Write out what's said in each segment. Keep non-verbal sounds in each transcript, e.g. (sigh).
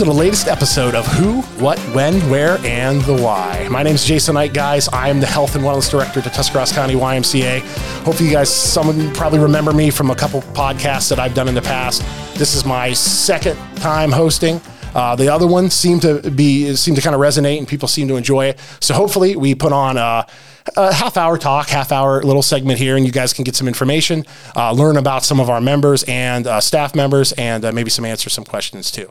To the latest episode of Who, What, When, Where, and the Why. My name is Jason Knight, guys. I am the Health and Wellness Director at Tuscarawas County YMCA. Hopefully, you guys, some of you probably remember me from a couple podcasts that I've done in the past. This is my second time hosting. Uh, the other one seemed to be seemed to kind of resonate, and people seem to enjoy it. So hopefully, we put on a, a half hour talk, half hour little segment here, and you guys can get some information, uh, learn about some of our members and uh, staff members, and uh, maybe some answer some questions too.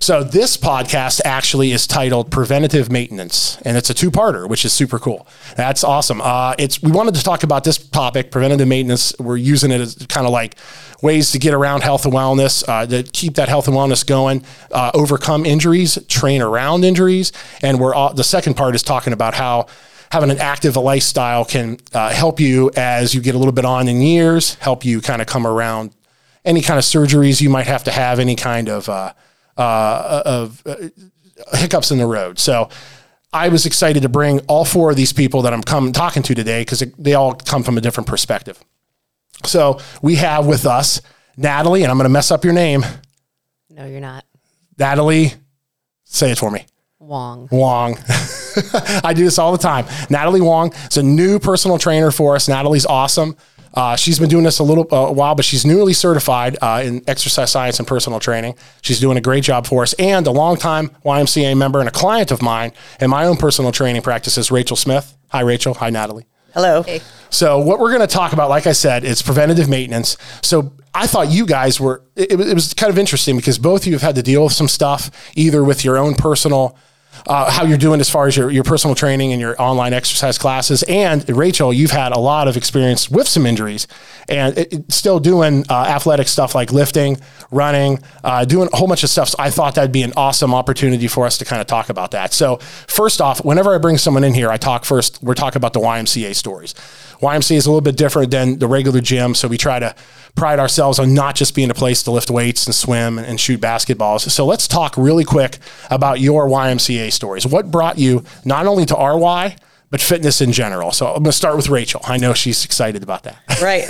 So this podcast actually is titled Preventative Maintenance, and it's a two-parter, which is super cool. That's awesome. Uh, it's we wanted to talk about this topic, preventative maintenance. We're using it as kind of like ways to get around health and wellness, uh, to keep that health and wellness going, uh, overcome injuries, train around injuries, and we're all, the second part is talking about how having an active lifestyle can uh, help you as you get a little bit on in years, help you kind of come around any kind of surgeries you might have to have, any kind of uh, uh, of uh, hiccups in the road. So I was excited to bring all four of these people that I'm come talking to today because they all come from a different perspective. So we have with us Natalie, and I'm going to mess up your name. No, you're not. Natalie, say it for me. Wong. Wong. (laughs) (laughs) I do this all the time. Natalie Wong is a new personal trainer for us. Natalie's awesome. Uh, she's been doing this a little uh, while, but she's newly certified uh, in exercise science and personal training. She's doing a great job for us, and a longtime YMCA member and a client of mine in my own personal training practices, Rachel Smith. Hi, Rachel. Hi, Natalie. Hello. Hey. So, what we're going to talk about, like I said, is preventative maintenance. So, I thought you guys were, it, it was kind of interesting because both of you have had to deal with some stuff, either with your own personal uh, how you're doing as far as your, your personal training and your online exercise classes. And Rachel, you've had a lot of experience with some injuries and it, it, still doing uh, athletic stuff like lifting, running, uh, doing a whole bunch of stuff. So I thought that'd be an awesome opportunity for us to kind of talk about that. So, first off, whenever I bring someone in here, I talk first, we're talking about the YMCA stories. YMCA is a little bit different than the regular gym. So, we try to pride ourselves on not just being a place to lift weights and swim and shoot basketballs. So let's talk really quick about your YMCA stories. What brought you not only to RY, but fitness in general. So I'm going to start with Rachel. I know she's excited about that. (laughs) Right.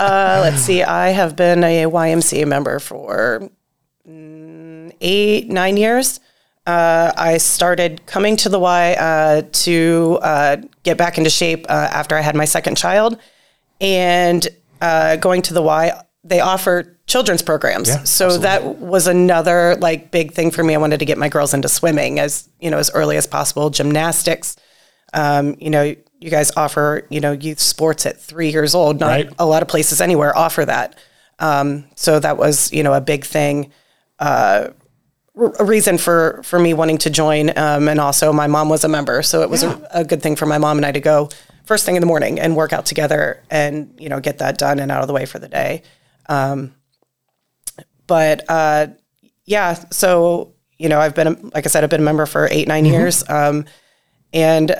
uh, let's see. I have been a YMCA member for mm, eight, nine years. Uh, I started coming to the Y uh, to uh, get back into shape uh, after I had my second child. And uh, going to the Y, they offer children's programs. Yeah, so absolutely. that was another like big thing for me. I wanted to get my girls into swimming as you know as early as possible. Gymnastics. Um, you know, you guys offer you know youth sports at three years old. Not Right. a lot of places anywhere offer that. Um, so that was you know a big thing. Uh, r- a reason for for me wanting to join, um, and also my mom was a member, so it was a, a good thing for my mom and I to go first thing in the morning and work out together, and you know get that done and out of the way for the day. Um, but uh, yeah, so you know I've been a- like I said I've been a member for eight 9 years, um, and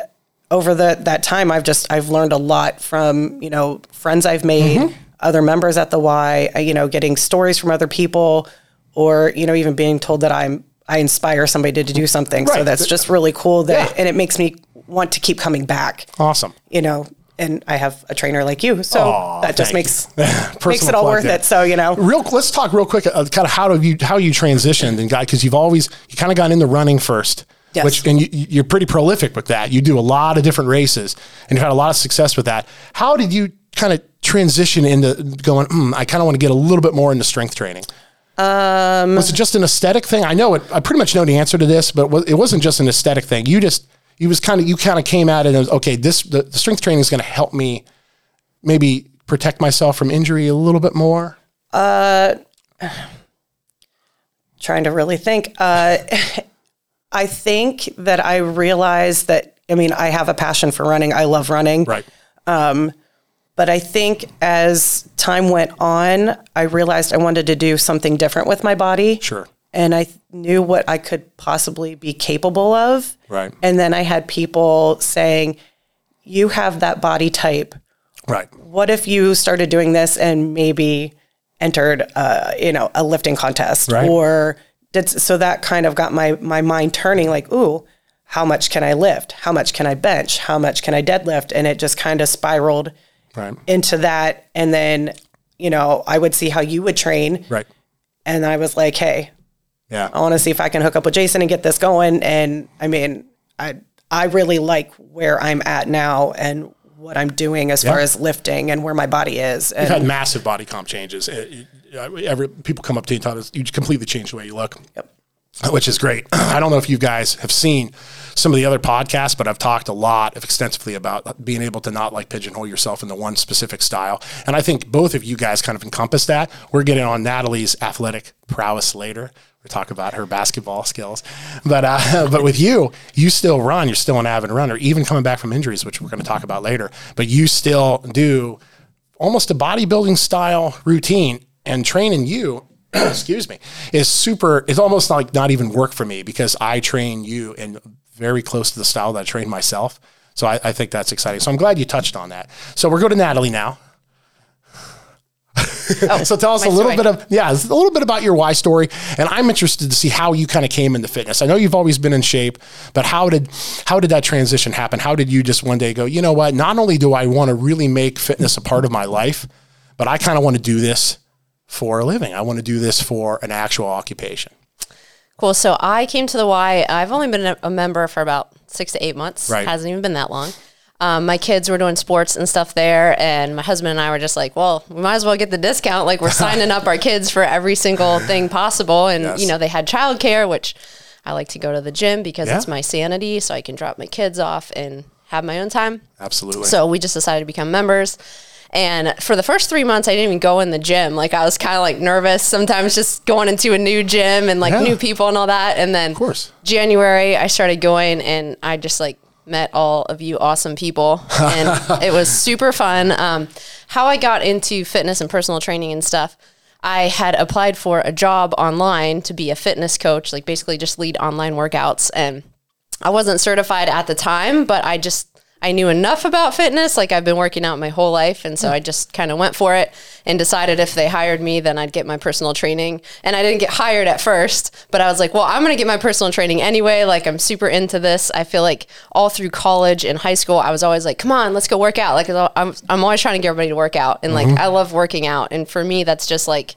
over the that time I've just I've learned a lot from you know friends I've made, other members at the Y, uh, you know getting stories from other people, or you know even being told that I'm I inspire somebody to do something. So that's just really cool. That Yeah. and it makes me want to keep coming back. Awesome. You know. And I have a trainer like you, so Aw, that just makes (laughs) makes it all worth there. it. So you know, Real, let's talk real quick. Uh, kind of how do you how you transitioned and got because you've always you kind of got into running first, Yes. which and you, you're pretty prolific with that. You do a lot of different races and you've had a lot of success with that. How did you kind of transition into going? Mm, I kind of want to get a little bit more into strength training. Um, was it just an aesthetic thing? I know it. I pretty much know the answer to this, but it wasn't just an aesthetic thing. You just you was kind of you kind of came at it as okay. This the, the strength training is going to help me maybe protect myself from injury a little bit more. (sighs) trying to really think. Uh, (laughs) I think that I realized that, I mean, I have a passion for running. I love running. Right. But I think as time went on, I realized I wanted to do something different with my body. Sure. And I knew what I could possibly be capable of. Right. And then I had people saying, You have that body type. Right. What if you started doing this and maybe entered, uh, you know, a lifting contest Right. or did so that kind of got my my mind turning like, ooh, how much can I lift? How much can I bench? How much can I deadlift? And it just kind of spiraled Right. into that. And then, you know, I would see how you would train. Right. And I was like, hey, Yeah. I want to see if I can hook up with Jason and get this going. And I mean, I I really like where I'm at now and what I'm doing as far as lifting and where my body is. And You've had massive body comp changes. It- every, people come up to you and tell us you completely changed the way you look. Yep. Which is great. (clears throat) I don't know if you guys have seen some of the other podcasts, but I've talked a lot extensively about being able to not like pigeonhole yourself into one specific style. And I think both of you guys kind of encompass that. We're getting on Natalie's athletic prowess later. We'll talk about her basketball skills. But uh, (laughs) but with you, you still run. You're still an avid runner, even coming back from injuries, which we're going to talk about later. But you still do almost a bodybuilding style routine and training you (clears throat) excuse me is super it's almost like not even work for me because i train you in very close to the style that i train myself. So I, I think that's exciting. So i'm glad you touched on that. So we're going to natalie now. Oh, (laughs) so tell us a little story. bit of yeah a little bit about your why story. And i'm interested to see how you kind of came into fitness. I know you've always been in shape but how did how did that transition happen? How did you just one day go you know what? Not only do i want to really make fitness a part of my life but i kind of want to do this for a living i want to do this for an actual occupation Cool. So I came to the Y. I've only been a, member for about six to eight months. Right. Hasn't even been that long. Um, my kids were doing sports and stuff there, and my husband and I were just like, "Well, we might as well get the discount. Like we're signing up our kids for every single (laughs) thing possible." And Yes. you know, they had childcare, which I like to go to the gym because Yeah. it's my sanity, so I can drop my kids off and have my own time. absolutely So we just decided to become members. And for the first three months, I didn't even go in the gym. Like I was kind of like nervous sometimes just going into a new gym and like Yeah. new people and all that. And then of course. January, I started going and I just like met all of you awesome people. (laughs) And it was super fun. Um, how I got into fitness and personal training and stuff. I had applied for a job online to be a fitness coach, like basically just lead online workouts. And I wasn't certified at the time, but I just I knew enough about fitness. Like I've been working out my whole life, and so mm. I just kind of went for it and decided if they hired me, then I'd get my personal training. And I didn't get hired at first, but I was like, well, I'm going to get my personal training anyway. Like I'm super into this. I feel like all through college and high school, I was always like, come on, let's go work out. Like I'm I'm always trying to get everybody to work out, and like mm-hmm. I love working out. And for me, that's just like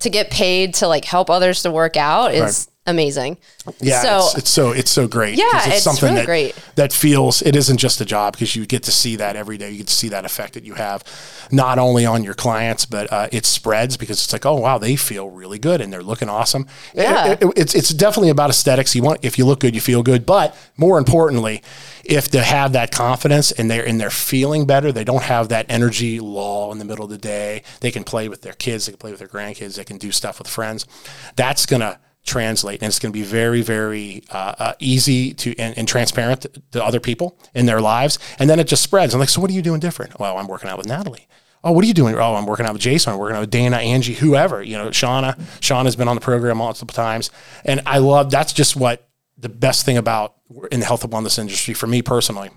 to get paid to like help others to work out is amazing. Yeah, So it's, it's so it's so great. Yeah, it's really that, great. That feels it isn't just a job because you get to see that every day. You get to see that effect that you have, not only on your clients, but uh, it spreads because it's like, oh wow, they feel really good and they're looking awesome. It- Yeah. it- it's it's definitely about aesthetics. You want if you look good, you feel good. But more importantly, if they have that confidence and they're and they're feeling better, they don't have that energy lull in the middle of the day. They can play with their kids, they can play with their grandkids, they can do stuff with friends. That's gonna translate and it's going to be very very uh, uh, easy to and, and transparent to, other people in their lives and then it just spreads. I'm like so what are you doing different? Well i'm working out with natalie. Oh what are you doing? Oh i'm working out with jason. I'm working out with dana angie whoever you know shauna. Shauna has been on the program multiple times. And i love that's just what the best thing about in the health and wellness industry for me personally.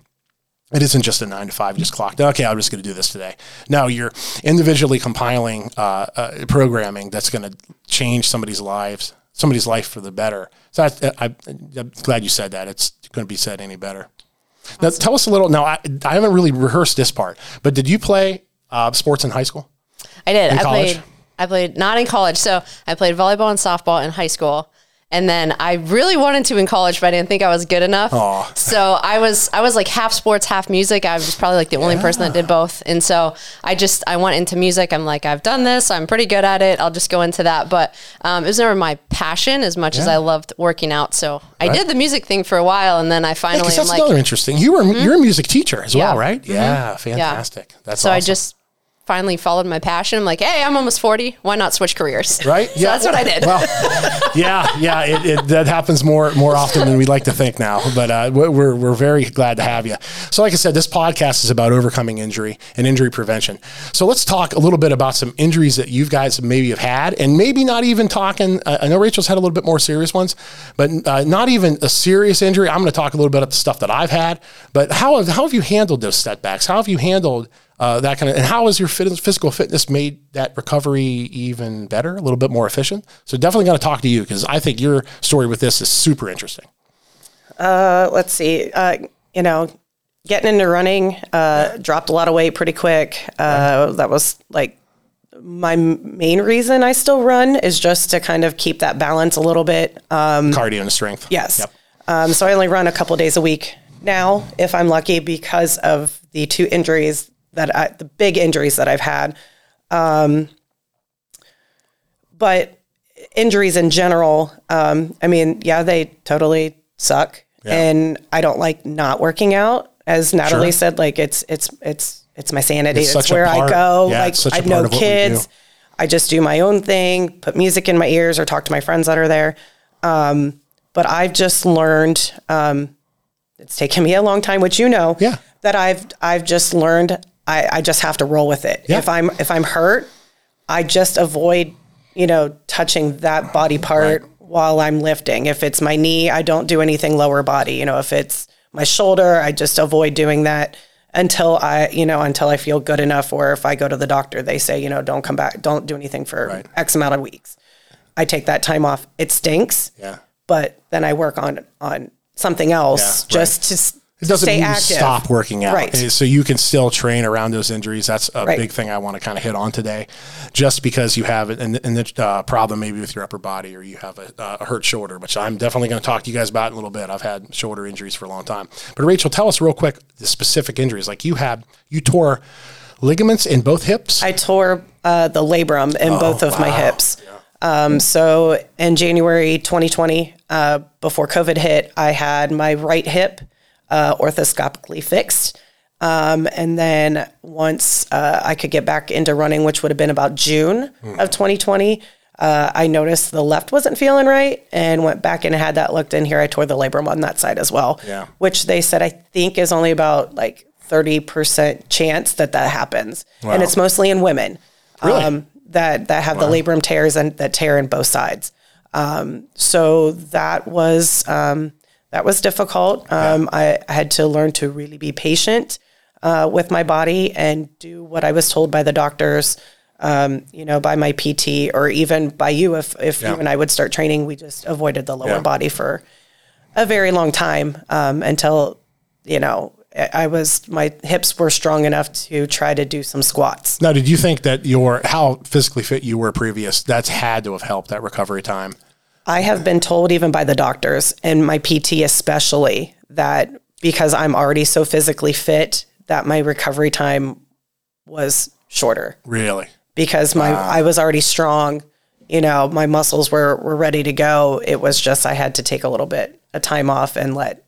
It isn't just a nine to five. Just clocked. Okay, I'm just going to do this today. No, you're individually compiling uh, uh, programming that's going to change somebody's lives, somebody's life for the better. So I, I, I'm glad you said that. It's couldn't be said any better. Now, tell us a little. Now, I, I haven't really rehearsed this part, but did you play uh, sports in high school? I did. I college? played. I played not in college. So I played volleyball and softball in high school, and then I really wanted to in college, but I didn't think I was good enough. Aw. So I was I was like half sports, half music. I was probably like the only person that did both, and so I just I went into music. I'm like I've done this. I'm pretty good at it. I'll just go into that. But um, it was never my passion as much as I loved working out. So I Right. did the music thing for a while, and then I finally am that's like, another interesting. You were you're a music teacher as well, Yeah. right? Yeah, fantastic. That's so I just finally followed my passion. I'm like, hey, I'm almost 40. Why not switch careers? right? (laughs) So that's what I did. Well, yeah, yeah, it, it, that happens more more often than we'd like to think now. But uh, we're we're very glad to have you. So, like I said, this podcast is about overcoming injury and injury prevention. So, let's talk a little bit about some injuries that you guys maybe have had, and maybe not even talking. Uh, I know Rachel's had a little bit more serious ones, but uh, not even a serious injury. I'm going to talk a little bit about the stuff that I've had. But how have, how have you handled those setbacks? How have you handled uh, that kind of, and how has your fit, physical fitness made that recovery even better, a little bit more efficient? So definitely going to talk to you because I think your story with this is super interesting. Uh, let's see. Uh, you know, getting into running, uh, dropped a lot of weight pretty quick. Uh, That was like my main reason I still run is just to kind of keep that balance a little bit. Um, Cardio and strength. yes. Yep. Um, so I only run a couple days a week now, if I'm lucky, because of the two injuries that I, the big injuries that I've had. Um, but injuries in general, um, I mean, yeah, they totally suck, and I don't like not working out. As Natalie Sure. said, like it's it's it's it's my sanity. It's It's, where part- I go. yeah, like I have no of what we do. kids. I just do my own thing, put music in my ears, or talk to my friends that are there. Um, but I've just learned. Um, it's taken me a long time, which you know. Yeah. That I've I've just learned. I, I just have to roll with it. Yeah. If I'm if I'm hurt, I just avoid, you know, touching that body part Right. while I'm lifting. If it's my knee, I don't do anything lower body. You know, if it's my shoulder, I just avoid doing that until I, you know, until I feel good enough. Or if I go to the doctor, they say, you know, don't come back, don't do anything for Right. X amount of weeks. I take that time off. It stinks, Yeah. but then I work on on something else Yeah, just to s- It doesn't mean active. you stop working out. Right. So you can still train around those injuries. That's a Right. big thing I want to kind of hit on today. Just because you have it and, and uh, problem maybe with your upper body or you have a, uh, a hurt shoulder, which I'm definitely going to talk to you guys about in a little bit. I've had shoulder injuries for a long time. But Rachel, tell us real quick the specific injuries. Like you had, you tore ligaments in both hips. I tore uh, the labrum in Oh, both of my hips. Um, so in January 2020, uh, before COVID hit, I had my right hip uh, orthoscopically fixed. Um, and then once uh, I could get back into running, which would have been about June Hmm. of 2020, uh, I noticed the left wasn't feeling right and went back and had that looked in here. I tore the labrum on that side as well, Yeah. which they said I think is only about like 30% chance that that happens. Wow. And it's mostly in women Really? um, that, that have the labrum tears and that tear in both sides. Um, so that was, um, that was difficult. Um, I, I had to learn to really be patient uh, with my body and do what I was told by the doctors, um, you know, by my PT or even by you. If, if Yeah. you and I would start training, we just avoided the lower Yeah. body for a very long time um, until, you know, I I was, my hips were strong enough to try to do some squats. now, did you think that your, how physically fit you were previous, that's had to have helped that recovery time? I have been told, even by the doctors and my PT especially, that because I'm already so physically fit, that my recovery time was shorter Really? because my I was already strong. You know, my muscles were were ready to go. It was just I had to take a little bit of time off and let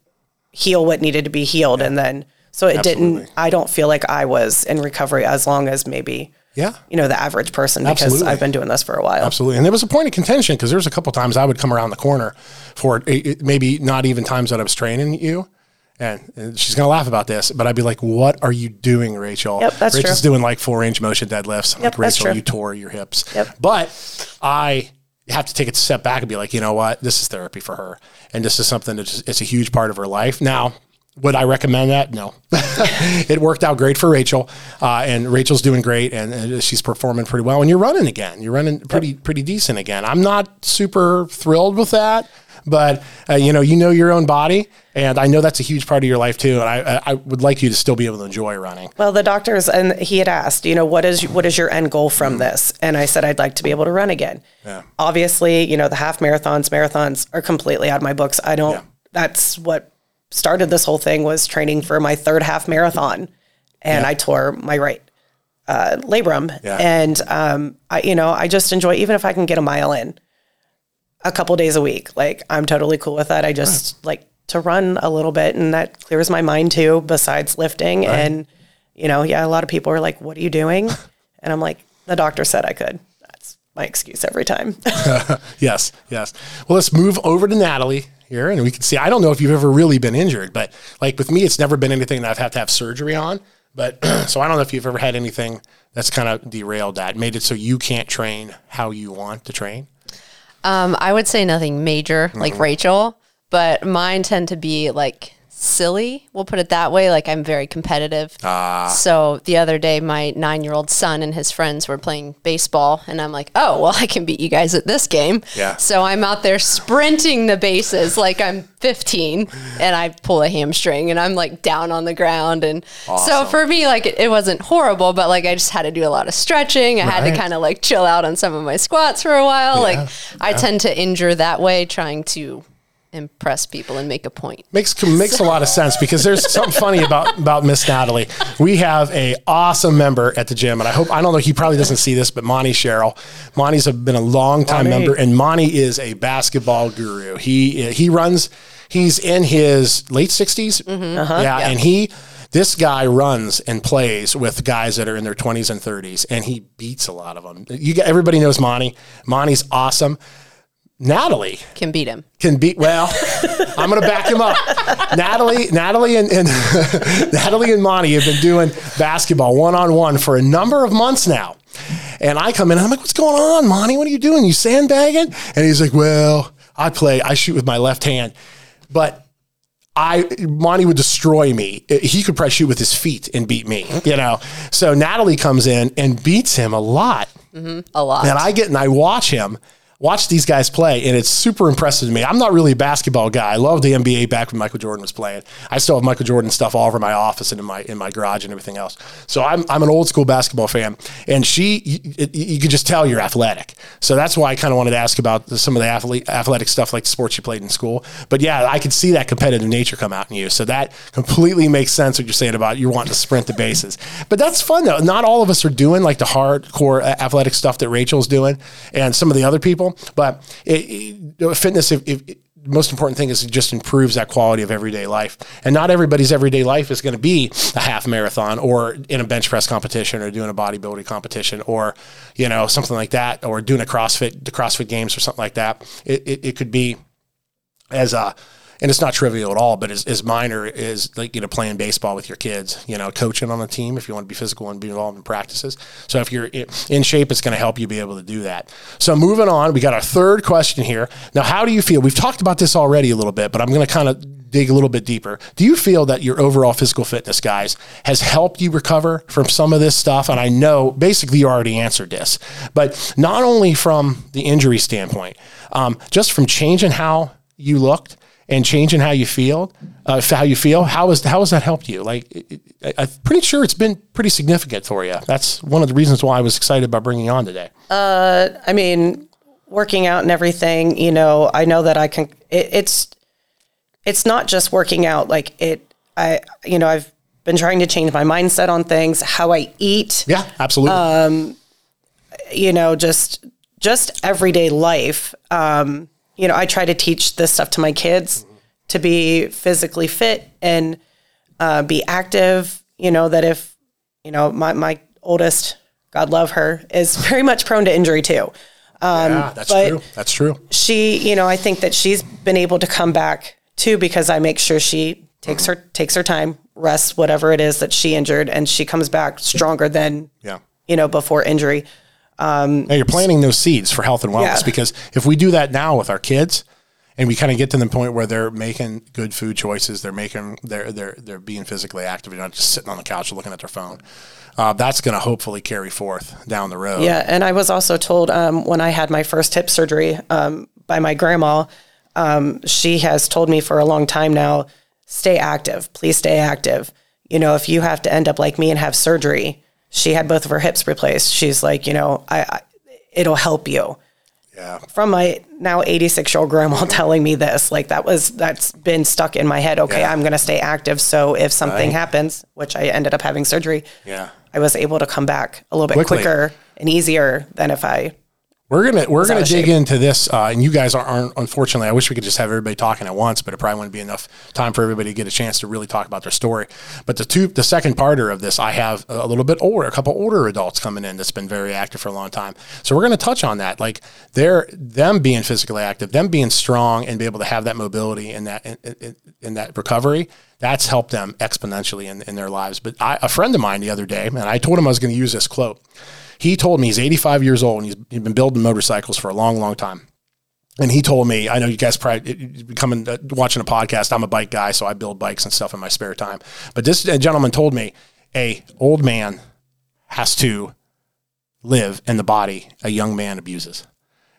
heal what needed to be healed, and then so it Absolutely. didn't. I don't feel like I was in recovery as long as maybe Yeah. you know the average person because Absolutely. I've been doing this for a while. Absolutely. And there was a point of contention because there was a couple times I would come around the corner for it, it- maybe not even times that I was training you. And, and she's going to laugh about this, but I'd be like, what are you doing, Rachel? Yep, that's Rachel's true. doing like full range motion deadlifts. I'm Yep, like, Rachel, you tore your hips. Yep. But I have to take a step back and be like, you know what? This is therapy for her. And this is something that it's a huge part of her life. Now, would I recommend that? No. (laughs) it worked out great for Rachel, uh, and Rachel's doing great, and, and she's performing pretty well. And you're running again. You're running pretty pretty decent again. I'm not super thrilled with that, but uh, you know, you know your own body, and I know that's a huge part of your life too. And I, I- would like you to still be able to enjoy running. Well, the doctors and he had asked, you know, what is what is your end goal from this? And I said I'd like to be able to run again. Yeah. Obviously, you know, the half marathons, marathons are completely out of my books. I don't. Yeah. That's what started this whole thing was training for my third half marathon, and Yeah. I tore my right uh, labrum. Yeah. And um, I, you know, I just enjoy even if I can get a mile in a couple days a week. Like I'm totally cool with that. I just like to run a little bit and that clears my mind too, besides lifting. And, you know, yeah, a lot of people are like, what are you doing? (laughs) And I'm like, the doctor said I could. That's my excuse every time. (laughs) Yes, yes. Well, let's move over to Natalie here, and we can see. I don't know if you've ever really been injured, but like with me, it's never been anything that I've had to have surgery on. But (clears throat) so I don't know if you've ever had anything that's kind of derailed that, made it so you can't train how you want to train. Um, I would say nothing major like Mm-hmm. Rachel, but mine tend to be like silly. We'll put it that way. Like I'm very competitive. Ah. So the other day, my nine year old son and his friends were playing baseball, and I'm like, oh, well, I can beat you guys at this game. Yeah. So I'm out there sprinting the bases like I'm 15, and I pull a hamstring, and I'm like down on the ground. And so for me, like it, it wasn't horrible, but like I just had to do a lot of stretching. I had to kind of like chill out on some of my squats for a while. Like I tend to injure that way, trying to impress people and make a point. Makes makes a lot of sense because there's (laughs) something funny about about Miss Natalie. We have a awesome member at the gym, and I hope I don't know he probably doesn't see this, but Monty Sherrill. Monty's a, been a long time Monty. member, and Monty is a basketball guru. He he runs. He's in his late 60s mm-hmm. Yeah, uh-huh. and he. This guy runs and plays with guys that are in their 20s and 30s, and he beats a lot of them. You get, everybody knows Monty. Monty's awesome. Natalie Can beat him. can beat well i'm gonna back him up natalie natalie and, and (laughs) natalie and monty have been doing basketball one-on-one for a number of months now and i come in and i'm like what's going on monty what are you doing you sandbagging and he's like well i play i shoot with my left hand but I Monty would destroy me. He could probably shoot with his feet and beat me, you know. So Natalie comes in and beats him a lot. Mm-hmm. A lot. And I get and I watch him, watch these guys play, and it's super impressive to me. I'm not really a basketball guy. I love the NBA back when Michael Jordan was playing. I still have Michael Jordan stuff all over my office and in my in my garage and everything else. So I'm I'm an old school basketball fan, and she you, you could just tell you're athletic. So that's why I kind of wanted to ask about some of the athlete, athletic stuff like the sports you played in school. But yeah, I could see that competitive nature come out in you. So that completely makes sense what you're saying about you wanting to sprint the bases. But that's fun though. Not all of us are doing like the hardcore athletic stuff that Rachel's doing and some of the other people. But it, it, fitness, if, if, most important thing is it just improves that quality of everyday life. And not everybody's everyday life is going to be a half marathon or in a bench press competition or doing a bodybuilding competition or, you know, something like that or doing a CrossFit, the CrossFit games or something like that. It, it, it could be as a, and it's not trivial at all, but as, as minor is like, you know, playing baseball with your kids, you know, coaching on the team if you want to be physical and be involved in practices. So if you're in shape, it's going to help you be able to do that. So moving on, we got our third question here. Now, how do you feel? We've talked about this already a little bit, but I'm going to kind of dig a little bit deeper. Do you feel that your overall physical fitness, guys, has helped you recover from some of this stuff? And I know basically you already answered this, but not only from the injury standpoint, um, just from changing how you looked and changing how you feel, uh, how you feel. How has how has that helped you? Like, it, it, I'm pretty sure it's been pretty significant for you. That's one of the reasons why I was excited about bringing you on today. Uh, I mean, working out and everything, you know, I know that I can, it, it's, it's not just working out. Like it, I, you know, I've been trying to change my mindset on things, how I eat, Yeah, absolutely. Um, you know, just, just everyday life. Um, you know, I try to teach this stuff to my kids to be physically fit and uh, be active. You know, that if, you know, my, my oldest, God love her, is (laughs) very much prone to injury too. yeah, that's true. That's true. she, you know, I think that she's been able to come back too because I make sure she takes her takes her time, rests whatever it is that she injured, and she comes back stronger than Yeah. you know before injury. Now you're planting those seeds for health and wellness Yeah. because if we do that now with our kids and we kind of get to the point where they're making good food choices, they're making they're they're they're being physically active, they're not just sitting on the couch looking at their phone. Uh, that's going to hopefully carry forth down the road. Yeah, and I was also told um, when I had my first hip surgery um, by my grandma. Um, she has told me for a long time now, stay active. Please stay active. You know, if you have to end up like me and have surgery, she had both of her hips replaced. She's like, you know, I, I it'll help you. Yeah. from my now 86 year old grandma (laughs) telling me this like that was that's been stuck in my head okay Yeah. i'm going to stay active so if something Right. happens which i ended up having surgery Yeah. i was able to come back a little bit Quickly. quicker and easier than if i We're gonna we're gonna dig shape. into this, uh, and you guys aren't, aren't. Unfortunately, I wish we could just have everybody talking at once, but it probably wouldn't be enough time for everybody to get a chance to really talk about their story. But the two, the second parter of this, I have a little bit older, a couple older adults coming in that's been very active for a long time. So we're gonna touch on that, like they're them being physically active, them being strong, and be able to have that mobility and that in, in that recovery. That's helped them exponentially in, in their lives. But I, a friend of mine the other day, and I told him I was going to use this quote. He told me he's 85 years old and he's, he's been building motorcycles for a long, long time. and he told me, I know you guys probably coming uh, watching a podcast. I'm a bike guy, so I build bikes and stuff in my spare time. But this gentleman told me a old man has to live in the body a young man abuses.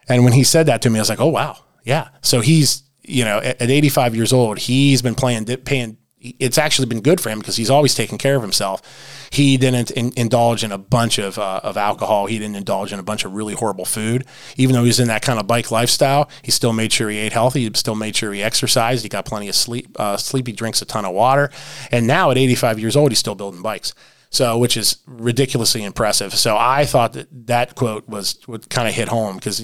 And when he said that to me, I was like, oh wow, yeah. So he's you know at, at 85 years old, he's been playing paying it's actually been good for him because he's always taken care of himself. He didn't in, indulge in a bunch of, uh, of alcohol. He didn't indulge in a bunch of really horrible food. Even though he was in that kind of bike lifestyle, he still made sure he ate healthy. He still made sure he exercised. He got plenty of sleep. Uh, sleep. He drinks a ton of water. And now at 85 years old, he's still building bikes. So, which is ridiculously impressive. So, I thought that that quote was would kind of hit home because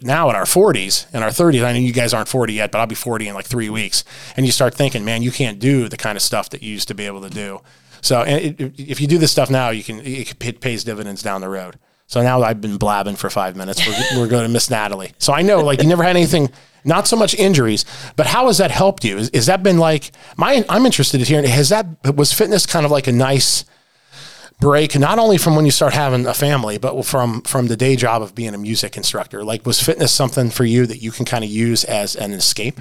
now in our 40s and our 30s, I know you guys aren't 40 yet, but I'll be 40 in like three weeks. And you start thinking, man, you can't do the kind of stuff that you used to be able to do. So, it, if you do this stuff now, you can it pays dividends down the road. So now I've been blabbing for five minutes. We're, we're going to Miss Natalie. So I know, like, you never had anything, not so much injuries, but how has that helped you? Is, is that been like my? I'm interested in hearing. Has that was fitness kind of like a nice break not only from when you start having a family but from from the day job of being a music instructor. Like was fitness something for you that you can kind of use as an escape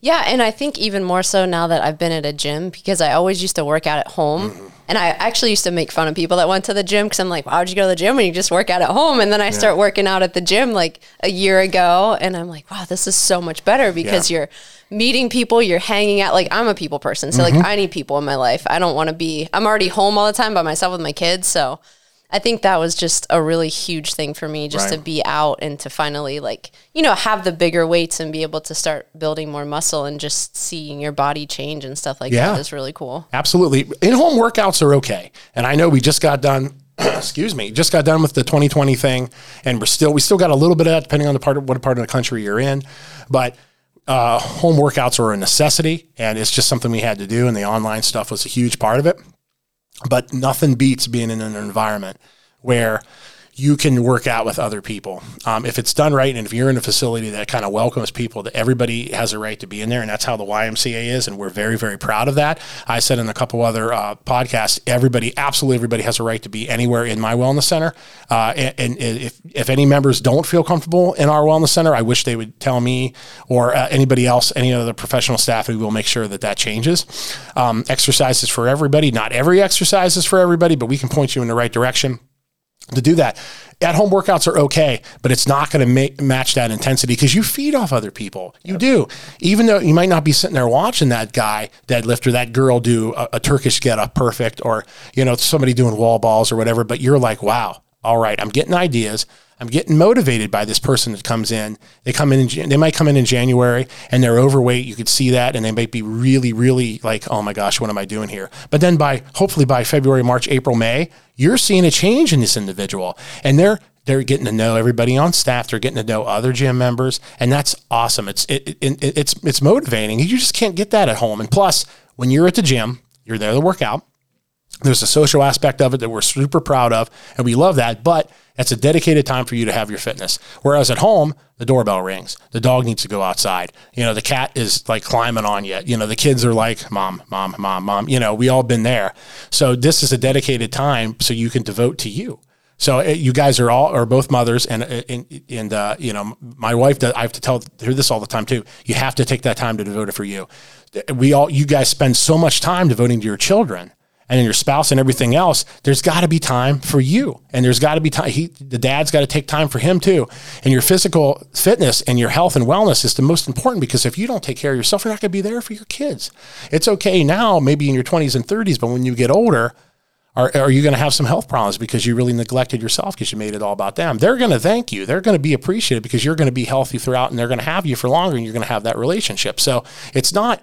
yeah and i think even more so now that i've been at a gym because i always used to work out at home mm-hmm. and i actually used to make fun of people that went to the gym because i'm like why would you go to the gym when you just work out at home and then i yeah. start working out at the gym like a year ago and i'm like wow this is so much better because yeah. you're meeting people, you're hanging out. Like I'm a people person, so mm-hmm. like I need people in my life. I don't want to be. I'm already home all the time by myself with my kids, so I think that was just a really huge thing for me, just right. to be out and to finally like you know have the bigger weights and be able to start building more muscle and just seeing your body change and stuff like yeah. that is really cool. Absolutely, in home workouts are okay, and I know we just got done (clears throat) excuse me, just got done with the 2020 thing, and we're still we still got a little bit of that depending on the part of what part of the country you're in, but uh, home workouts were a necessity and it's just something we had to do. And the online stuff was a huge part of it. But nothing beats being in an environment where you can work out with other people. Um, if it's done right, and if you're in a facility that kind of welcomes people, that everybody has a right to be in there, and that's how the YMCA is, and we're very, very proud of that. I said in a couple other uh, podcasts, everybody, absolutely everybody has a right to be anywhere in my wellness center. Uh, and, and, if if any members don't feel comfortable in our wellness center, I wish they would tell me or uh, anybody else, any other professional staff, we will make sure that that changes. Um, exercises for everybody. Not every exercise is for everybody, but we can point you in the right direction to do that. At home workouts are okay, but it's not going to ma- match that intensity because you feed off other people. You yep. do. Even though you might not be sitting there watching that guy deadlift or that girl do a, a Turkish get up perfect or, you know, somebody doing wall balls or whatever, but you're like, wow, all right, I'm getting ideas. I'm getting motivated by this person that comes in. They come in, they might come in in January and they're overweight. You could see that, and they might be really, really like, oh my gosh, what am I doing here? But then by hopefully by February, March, April, May, you're seeing a change in this individual, and they're they're getting to know everybody on staff. They're getting to know other gym members, and that's awesome. It's it, it, it's it's motivating. You just can't get that at home. And plus, when you're at the gym, you're there to work out. There's a social aspect of it that we're super proud of, and we love that. But that's a dedicated time for you to have your fitness. Whereas at home, the doorbell rings. The dog needs to go outside. You know, the cat is like climbing on you. You know, the kids are like, mom, mom, mom, mom. You know, we all been there. So this is a dedicated time so you can devote to you. So uh, you guys are all are both mothers, and uh, and, and uh, you know my wife. Does, I have to tell her this all the time too. You have to take that time to devote it for you. We all, you guys spend so much time devoting to your children and your spouse and everything else, there's got to be time for you. And there's got to be time. He, the dad's got to take time for him too. And your physical fitness and your health and wellness is the most important because if you don't take care of yourself, you're not going to be there for your kids. It's okay now, maybe in your 20s and 30s, but when you get older, are, are you going to have some health problems because you really neglected yourself because you made it all about them? They're going to thank you. They're going to be appreciative because you're going to be healthy throughout and they're going to have you for longer and you're going to have that relationship. So it's not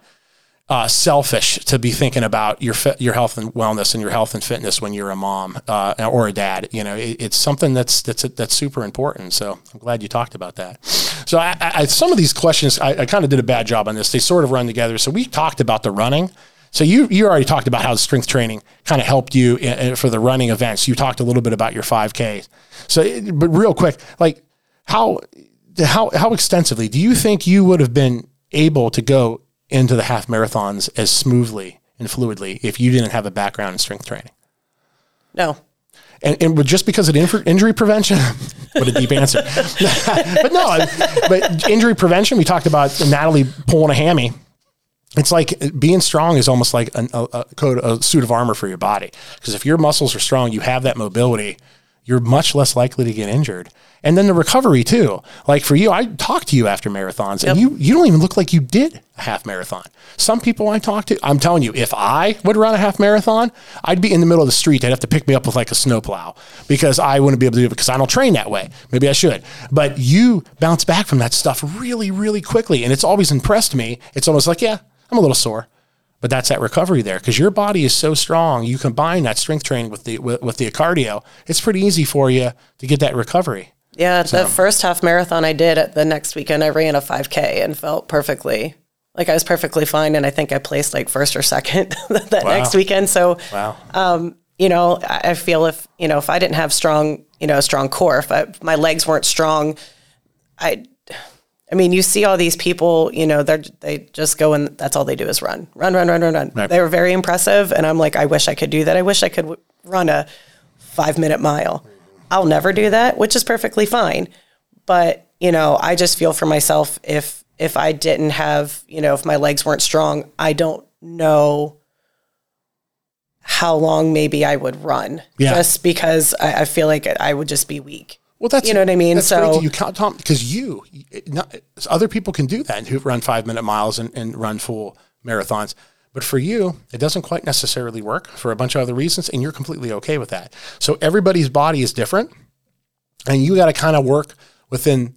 uh, selfish to be thinking about your your health and wellness and your health and fitness when you're a mom uh, or a dad. You know, it, it's something that's that's that's super important. So I'm glad you talked about that. So I, I, some of these questions, I, I kind of did a bad job on this. They sort of run together. So we talked about the running. So you you already talked about how strength training kind of helped you in, for the running events. You talked a little bit about your 5K. So, but real quick, like how how how extensively do you think you would have been able to go into the half marathons as smoothly and fluidly if you didn't have a background in strength training? No. and, and just because of injury prevention, (laughs) what a deep answer. (laughs) but no, but injury prevention, we talked about Natalie pulling a hammy. It's like being strong is almost like a, a, code, a suit of armor for your body. Because if your muscles are strong, you have that mobility, you're much less likely to get injured. And then the recovery too. Like for you, I talk to you after marathons and yep. you, you don't even look like you did a half marathon. Some people I talk to, I'm telling you, if I would run a half marathon, I'd be in the middle of the street. They'd have to pick me up with like a snowplow because I wouldn't be able to do it because I don't train that way. Maybe I should. But you bounce back from that stuff really, really quickly. And it's always impressed me. It's almost like, yeah, I'm a little sore. But that's that recovery there because your body is so strong. You combine that strength training with the with, with the cardio. It's pretty easy for you to get that recovery. Yeah, so. the first half marathon I did at the next weekend, I ran a 5K and felt perfectly like I was perfectly fine. And I think I placed like first or second (laughs) that wow. next weekend. So, wow. Um, you know, I feel if, you know, if I didn't have strong, you know, a strong core, if, I, if my legs weren't strong, I, I mean, you see all these people, you know, they they just go and that's all they do is run, run, run, run, run, run. Right. They were very impressive. And I'm like, I wish I could do that. I wish I could w- run a five minute mile. I'll never do that, which is perfectly fine. But, you know, I just feel for myself if if I didn't have, you know, if my legs weren't strong, I don't know how long maybe I would run. Yeah. Just because I, I feel like I would just be weak. Well, that's you know what I mean. That's so great you count Tom because you, not, other people can do that who run five minute miles and, and run full marathons. But for you, it doesn't quite necessarily work for a bunch of other reasons, and you're completely okay with that. So everybody's body is different, and you got to kind of work within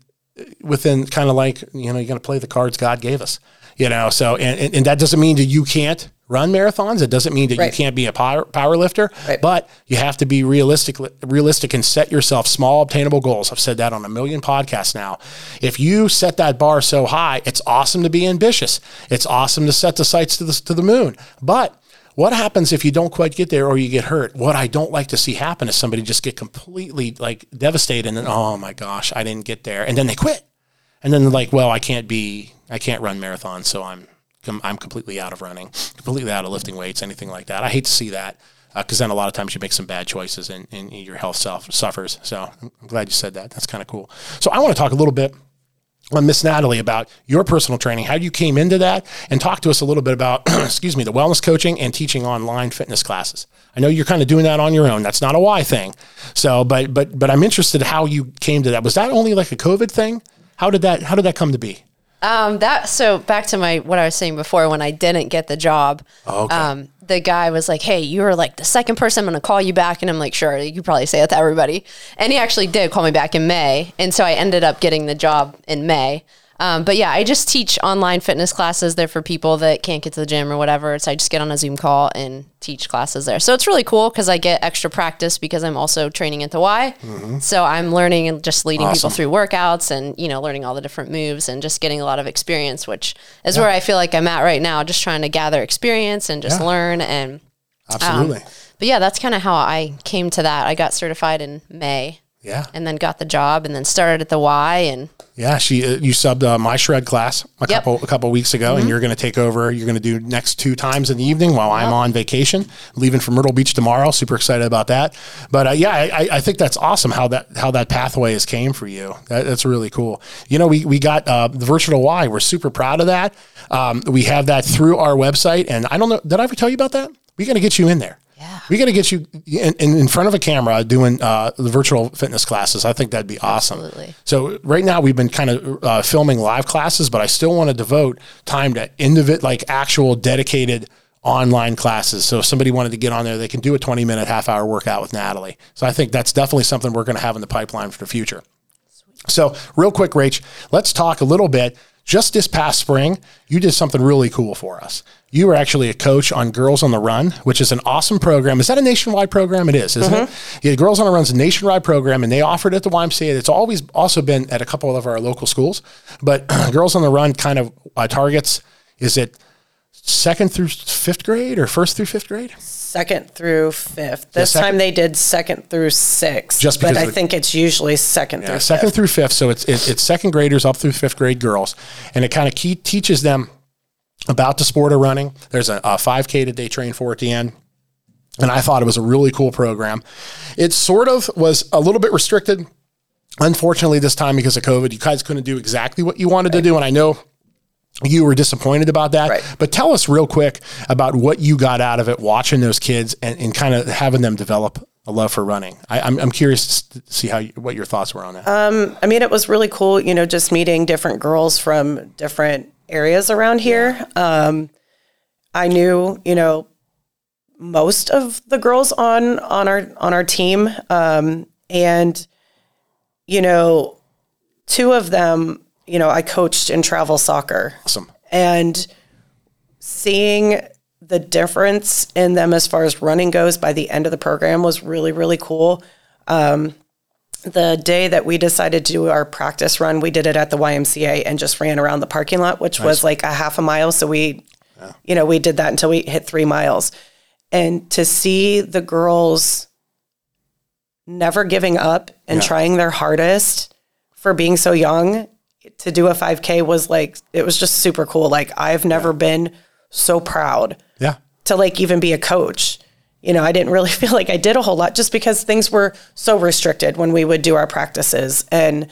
within kind of like you know you got to play the cards God gave us, you know. So and, and, and that doesn't mean that you can't run marathons. It doesn't mean that right. you can't be a power, power lifter, right. but you have to be realistic, realistic and set yourself small, obtainable goals. I've said that on a million podcasts now. If you set that bar so high, it's awesome to be ambitious. It's awesome to set the sights to the, to the moon. But what happens if you don't quite get there or you get hurt? What I don't like to see happen is somebody just get completely like devastated and then, oh my gosh, I didn't get there. And then they quit. And then they're like, well, I can't be, I can't run marathons, so I'm I'm completely out of running, completely out of lifting weights, anything like that. I hate to see that because uh, then a lot of times you make some bad choices and, and your health self suffers. So I'm glad you said that. That's kind of cool. So I want to talk a little bit Miss Natalie about your personal training, how you came into that, and talk to us a little bit about, (clears throat) excuse me, the wellness coaching and teaching online fitness classes. I know you're kind of doing that on your own. That's not a why thing. So, but but but I'm interested how you came to that. Was that only like a COVID thing? How did that how did that come to be? Um, that so back to my what I was saying before when I didn't get the job. Oh, okay. Um, the guy was like, "Hey, you are like the second person I'm going to call you back," and I'm like, "Sure, you could probably say it to everybody." And he actually did call me back in May, and so I ended up getting the job in May. Um, but yeah, I just teach online fitness classes. They're for people that can't get to the gym or whatever. So I just get on a Zoom call and teach classes there. So it's really cool because I get extra practice because I'm also training at the Y. Mm-hmm. So I'm learning and just leading awesome. people through workouts and, you know, learning all the different moves and just getting a lot of experience, which is yeah. where I feel like I'm at right now, just trying to gather experience and just yeah. learn and. Absolutely. Um, but yeah, that's kind of how I came to that. I got certified in May yeah. And then got the job and then started at the Y and yeah, she uh, you subbed uh, my shred class a yep. couple a couple weeks ago, mm-hmm. and you're going to take over. You're going to do next two times in the evening while yep. I'm on vacation, leaving for Myrtle Beach tomorrow. Super excited about that. But uh, yeah, I, I, think that's awesome how that how that pathway has came for you. That, that's really cool. You know, we we got uh, the Virtual Y. We're super proud of that. Um, we have that through our website, and I don't know. Did I ever tell you about that? We're going to get you in there. Yeah. We got to get you in, in, front of a camera doing uh, the virtual fitness classes. I think that'd be awesome. Absolutely. So right now we've been kind of uh, filming live classes, but I still want to devote time to individ like actual dedicated online classes. So if somebody wanted to get on there, they can do a 20 minute, half hour workout with Natalie. So I think that's definitely something we're going to have in the pipeline for the future. So real quick, Rach, let's talk a little bit just this past spring, you did something really cool for us. You were actually a coach on Girls on the Run, which is an awesome program. Is that a nationwide program? It is, isn't mm-hmm. it? Yeah, Girls on the Run is a nationwide program, and they offered it at the YMCA. It's always also been at a couple of our local schools. But (clears throat) Girls on the Run kind of uh, targets is it second through fifth grade or first through fifth grade? Second through fifth. This time they did second through sixth. Just but I think it's usually second yeah, through second fifth. through fifth. So it's it, it's second graders up through fifth grade girls, and it kind of teaches them about the sport of running. There's a, a 5K that they train for at the end. And I thought it was a really cool program. It sort of was a little bit restricted. Unfortunately, this time because of COVID, you guys couldn't do exactly what you wanted to do. And I know you were disappointed about that. Right. But tell us real quick about what you got out of it watching those kids and, and kind of having them develop a love for running. I, I'm, I'm curious to see how you, what your thoughts were on that. I mean, it was really cool, you know, just meeting different girls from different areas around here. Um, I knew, you know, most of the girls on on our on our team, um, and you know, two of them, you know, I coached in travel soccer, awesome. and seeing the difference in them as far as running goes by the end of the program was really really cool um, the day that we decided to do our practice run, we did it at the YMCA and just ran around the parking lot, which was like a half a mile. So we, you know, we did that until we hit three miles. And to see the girls never giving up and Yeah. trying their hardest for being so young to do a 5K was like, it was just super cool. Like, I've never been so proud Yeah. to like even be a coach. You know, I didn't really (laughs) feel like I did a whole lot just because things were so restricted when we would do our practices. And,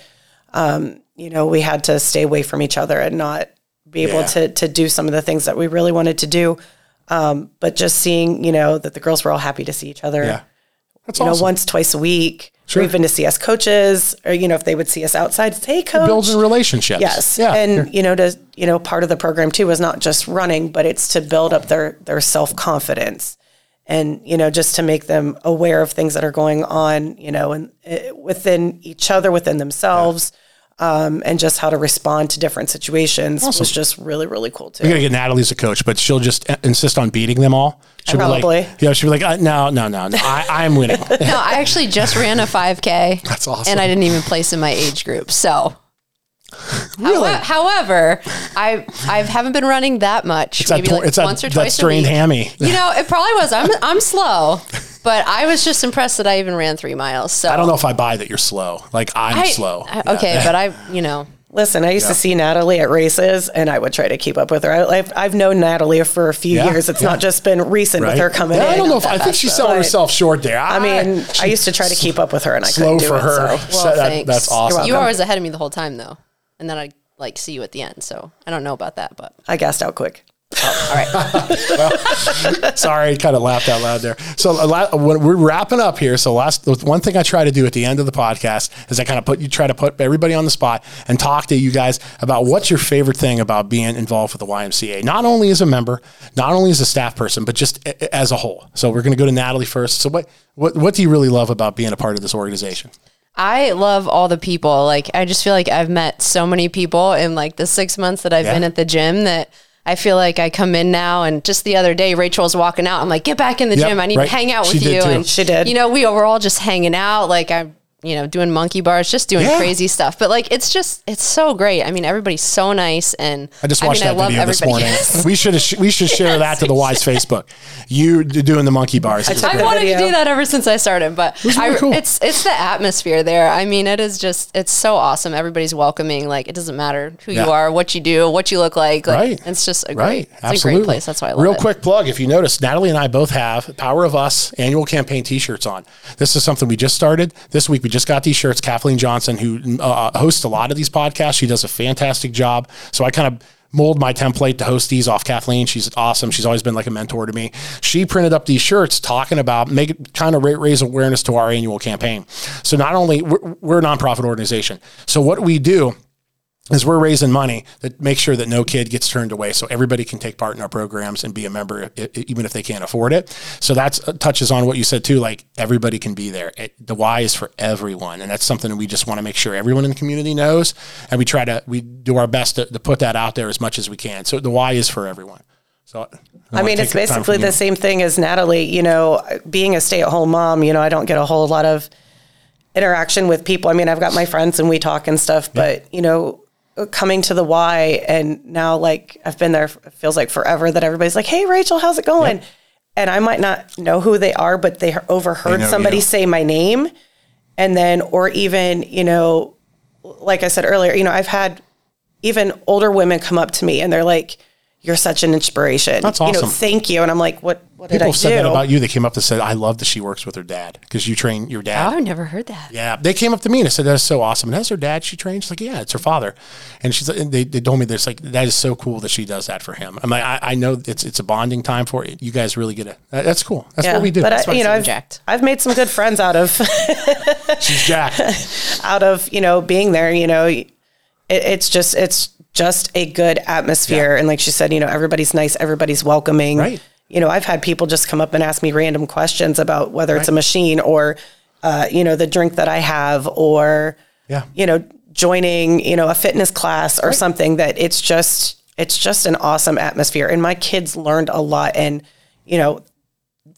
um, you know, we had to stay away from each other and not be able Yeah. to, to do some of the things that we really wanted to do. Um, but just seeing, you know, that the girls were all happy to see each other, Yeah. That's you know, once, twice a week, Sure. or even to see us coaches, or, you know, if they would see us outside, say, hey, coach. Building relationships. Yes. Yeah. And you know, to you know, part of the program too is not just running, but it's to build up their their self confidence, and you know, just to make them aware of things that are going on, you know, and uh, within each other, within themselves, um, and just how to respond to different situations was just really really cool too. We're gonna get Natalie as a coach, but she'll just uh, insist on beating them all. She'll be Probably. like, yeah, she'll be like, uh, no, no, no, no, I, I'm winning. (laughs) No, I actually just ran a 5K. (laughs) That's awesome. And I didn't even place in my age group. So, really? Howe- however, I I haven't been running that much. It's maybe por- like it's that, once or that twice a strained week. hammy. You know, it probably was. I'm I'm slow, (laughs) but I was just impressed that I even ran three miles. So I don't know if I buy that you're slow. Like I'm I- slow. I- okay, but I, you know, Listen, I used to see Natalie at races, and I would try to keep up with her. I, I've, I've known Natalie for a few Yeah, years. It's yeah. not just been recent with her coming Yeah, in. I don't know if I think she's selling But- herself short there. I mean, I used to try to keep up with her, and I slow couldn't do for it. her. So. well, So that- thanks. that's awesome. You were always ahead of me the whole time though, and then I like see you at the end. So I don't know about that, but I gassed out quick. Oh, all right. (laughs) Sorry, kind of laughed out loud there. So a lot- when we're wrapping up here. So last the one thing I try to do at the end of the podcast is I kind of put you try to put everybody on the spot and talk to you guys about what's your favorite thing about being involved with the YMCA. Not only as a member, not only as a staff person, but just a- a- as a whole. So we're going to go to Natalie first. So what what what do you really love about being a part of this organization? I love all the people. Like I just feel like I've met so many people in like the six months that I've Yeah. been at the gym that I feel like I come in now and just the other day Rachel was walking out. I'm like, get back in the Yep, gym. I need right. to hang out She with you. too. And She did. You know, we were all just hanging out. Like I'm you know, doing monkey bars, just doing Yeah. crazy stuff. But like it's just it's so great. I mean, everybody's so nice and I just watched mean, that video this morning. Yes. (laughs) We should sh- we should share that to the Y's (laughs) Facebook. You doing the monkey bars. took I've wanted video. to do that ever since I started, but really I, cool. it's it's the atmosphere there. I mean, it is just it's so awesome. Everybody's welcoming. Like it doesn't matter who Yeah. you are, what you do, what you look like. like Right. It's just a Right. great, it's Absolutely. a great place. That's why I love it. Real it. quick plug if you notice, Natalie and I both have Power of Us annual campaign t shirts on. This is something we just started. This week we just got these shirts. Kathleen Johnson, who uh, hosts a lot of these podcasts, she does a fantastic job. So I kind of mold my template to host these off Kathleen. She's awesome. She's always been like a mentor to me. She printed up these shirts talking about make kind of raise awareness to our annual campaign. So not only we're, we're a nonprofit organization. So what we do is we're raising money that make sure that no kid gets turned away so everybody can take part in our programs and be a member i- i- even if they can't afford it so that uh, touches on what you said too like everybody can be there it, the Y is for everyone and that's something that we just want to make sure everyone in the community knows and we try to we do our best to, to put that out there as much as we can so the Y is for everyone so I mean, it's basically the same thing as Natalie. You know, being a stay-at-home mom, you know, I don't get a whole lot of interaction with people. I mean, I've got my friends and we talk and stuff, but you know, coming to the Y and now like I've been there it feels like forever that everybody's like, "Hey, Rachel, how's it going?" And I might not know who they are, but they overheard know you. somebody say my name, and then or even you know, like I said earlier, you know, I've had even older women come up to me and they're like, "You're such an inspiration." That's You know, awesome. thank you. And I'm like, "What? What did People I said do? that about you. They came up and said, "I love that she works with her dad because you train your dad." Oh, I've never heard that. Yeah, they came up to me and I said, "That's so awesome." And that's her dad. She trains. She's like, "Yeah, it's her father." And she's like, and they, they told me this like that is so cool that she does that for him. I'm like, I, I know it's it's a bonding time for it. You guys really get it. That, that's cool. That's Yeah, what we do. But uh, That's I, what you know, I'm I've, jacked. I've made some good friends out of (laughs) she's jacked. (laughs) out of you know being there. You know, it, it's just it's just a good atmosphere, Yeah. and like she said, you know, everybody's nice, everybody's welcoming. Right. You know, I've had people just come up and ask me random questions about whether it's a machine or, uh, you know, the drink that I have, or Yeah. you know, joining you know a fitness class or something. That it's just it's just an awesome atmosphere, and my kids learned a lot, and you know,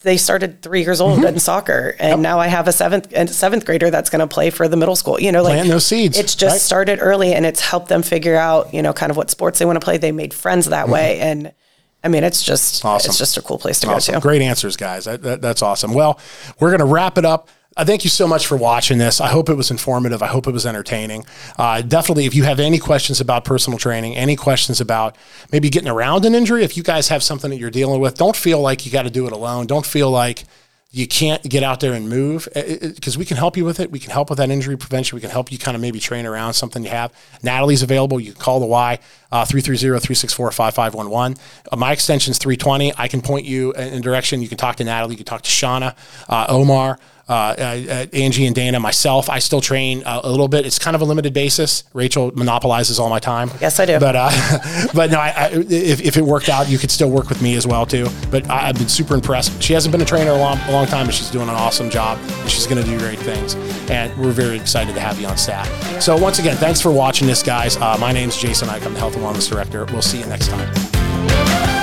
they started three years Mm-hmm. old in soccer, and now I have a seventh and seventh grader that's going to play for the middle school. You know, like Plant those seeds, It's just right? started early, and it's helped them figure out, you know, kind of what sports they want to play. They made friends that way, and I mean, it's just. Awesome. it's just a cool place to Awesome. go to. Great answers, guys. That, that- that's awesome. Well, we're going to wrap it up. I thank you so much for watching this. I hope it was informative. I hope it was entertaining. Uh, definitely, if you have any questions about personal training, any questions about maybe getting around an injury, if you guys have something that you're dealing with, don't feel like you got to do it alone. Don't feel like you can't get out there and move because we can help you with it. We can help with that injury prevention. We can help you kind of maybe train around something you have. Natalie's available. You can call the Y, uh, 330-364-5511. Uh, my extension's 320. I can point you in in direction. You can talk to Natalie. You can talk to Shauna, uh, Omar, uh, uh, Angie and Dana, myself. I still train uh, a little bit. It's kind of a limited basis. Rachel monopolizes all my time. Yes, I do. But uh, (laughs) but no, I, I, if, if it worked out, you could still work with me as well too. But I, I've been super impressed. She hasn't been a trainer a long, a long time, but she's doing an awesome job. And she's going to do great things, and we're very excited to have you on staff. So once again, thanks for watching this, guys. Uh, my name's Jason Ike. I'm the Health and Wellness Director. We'll see you next time.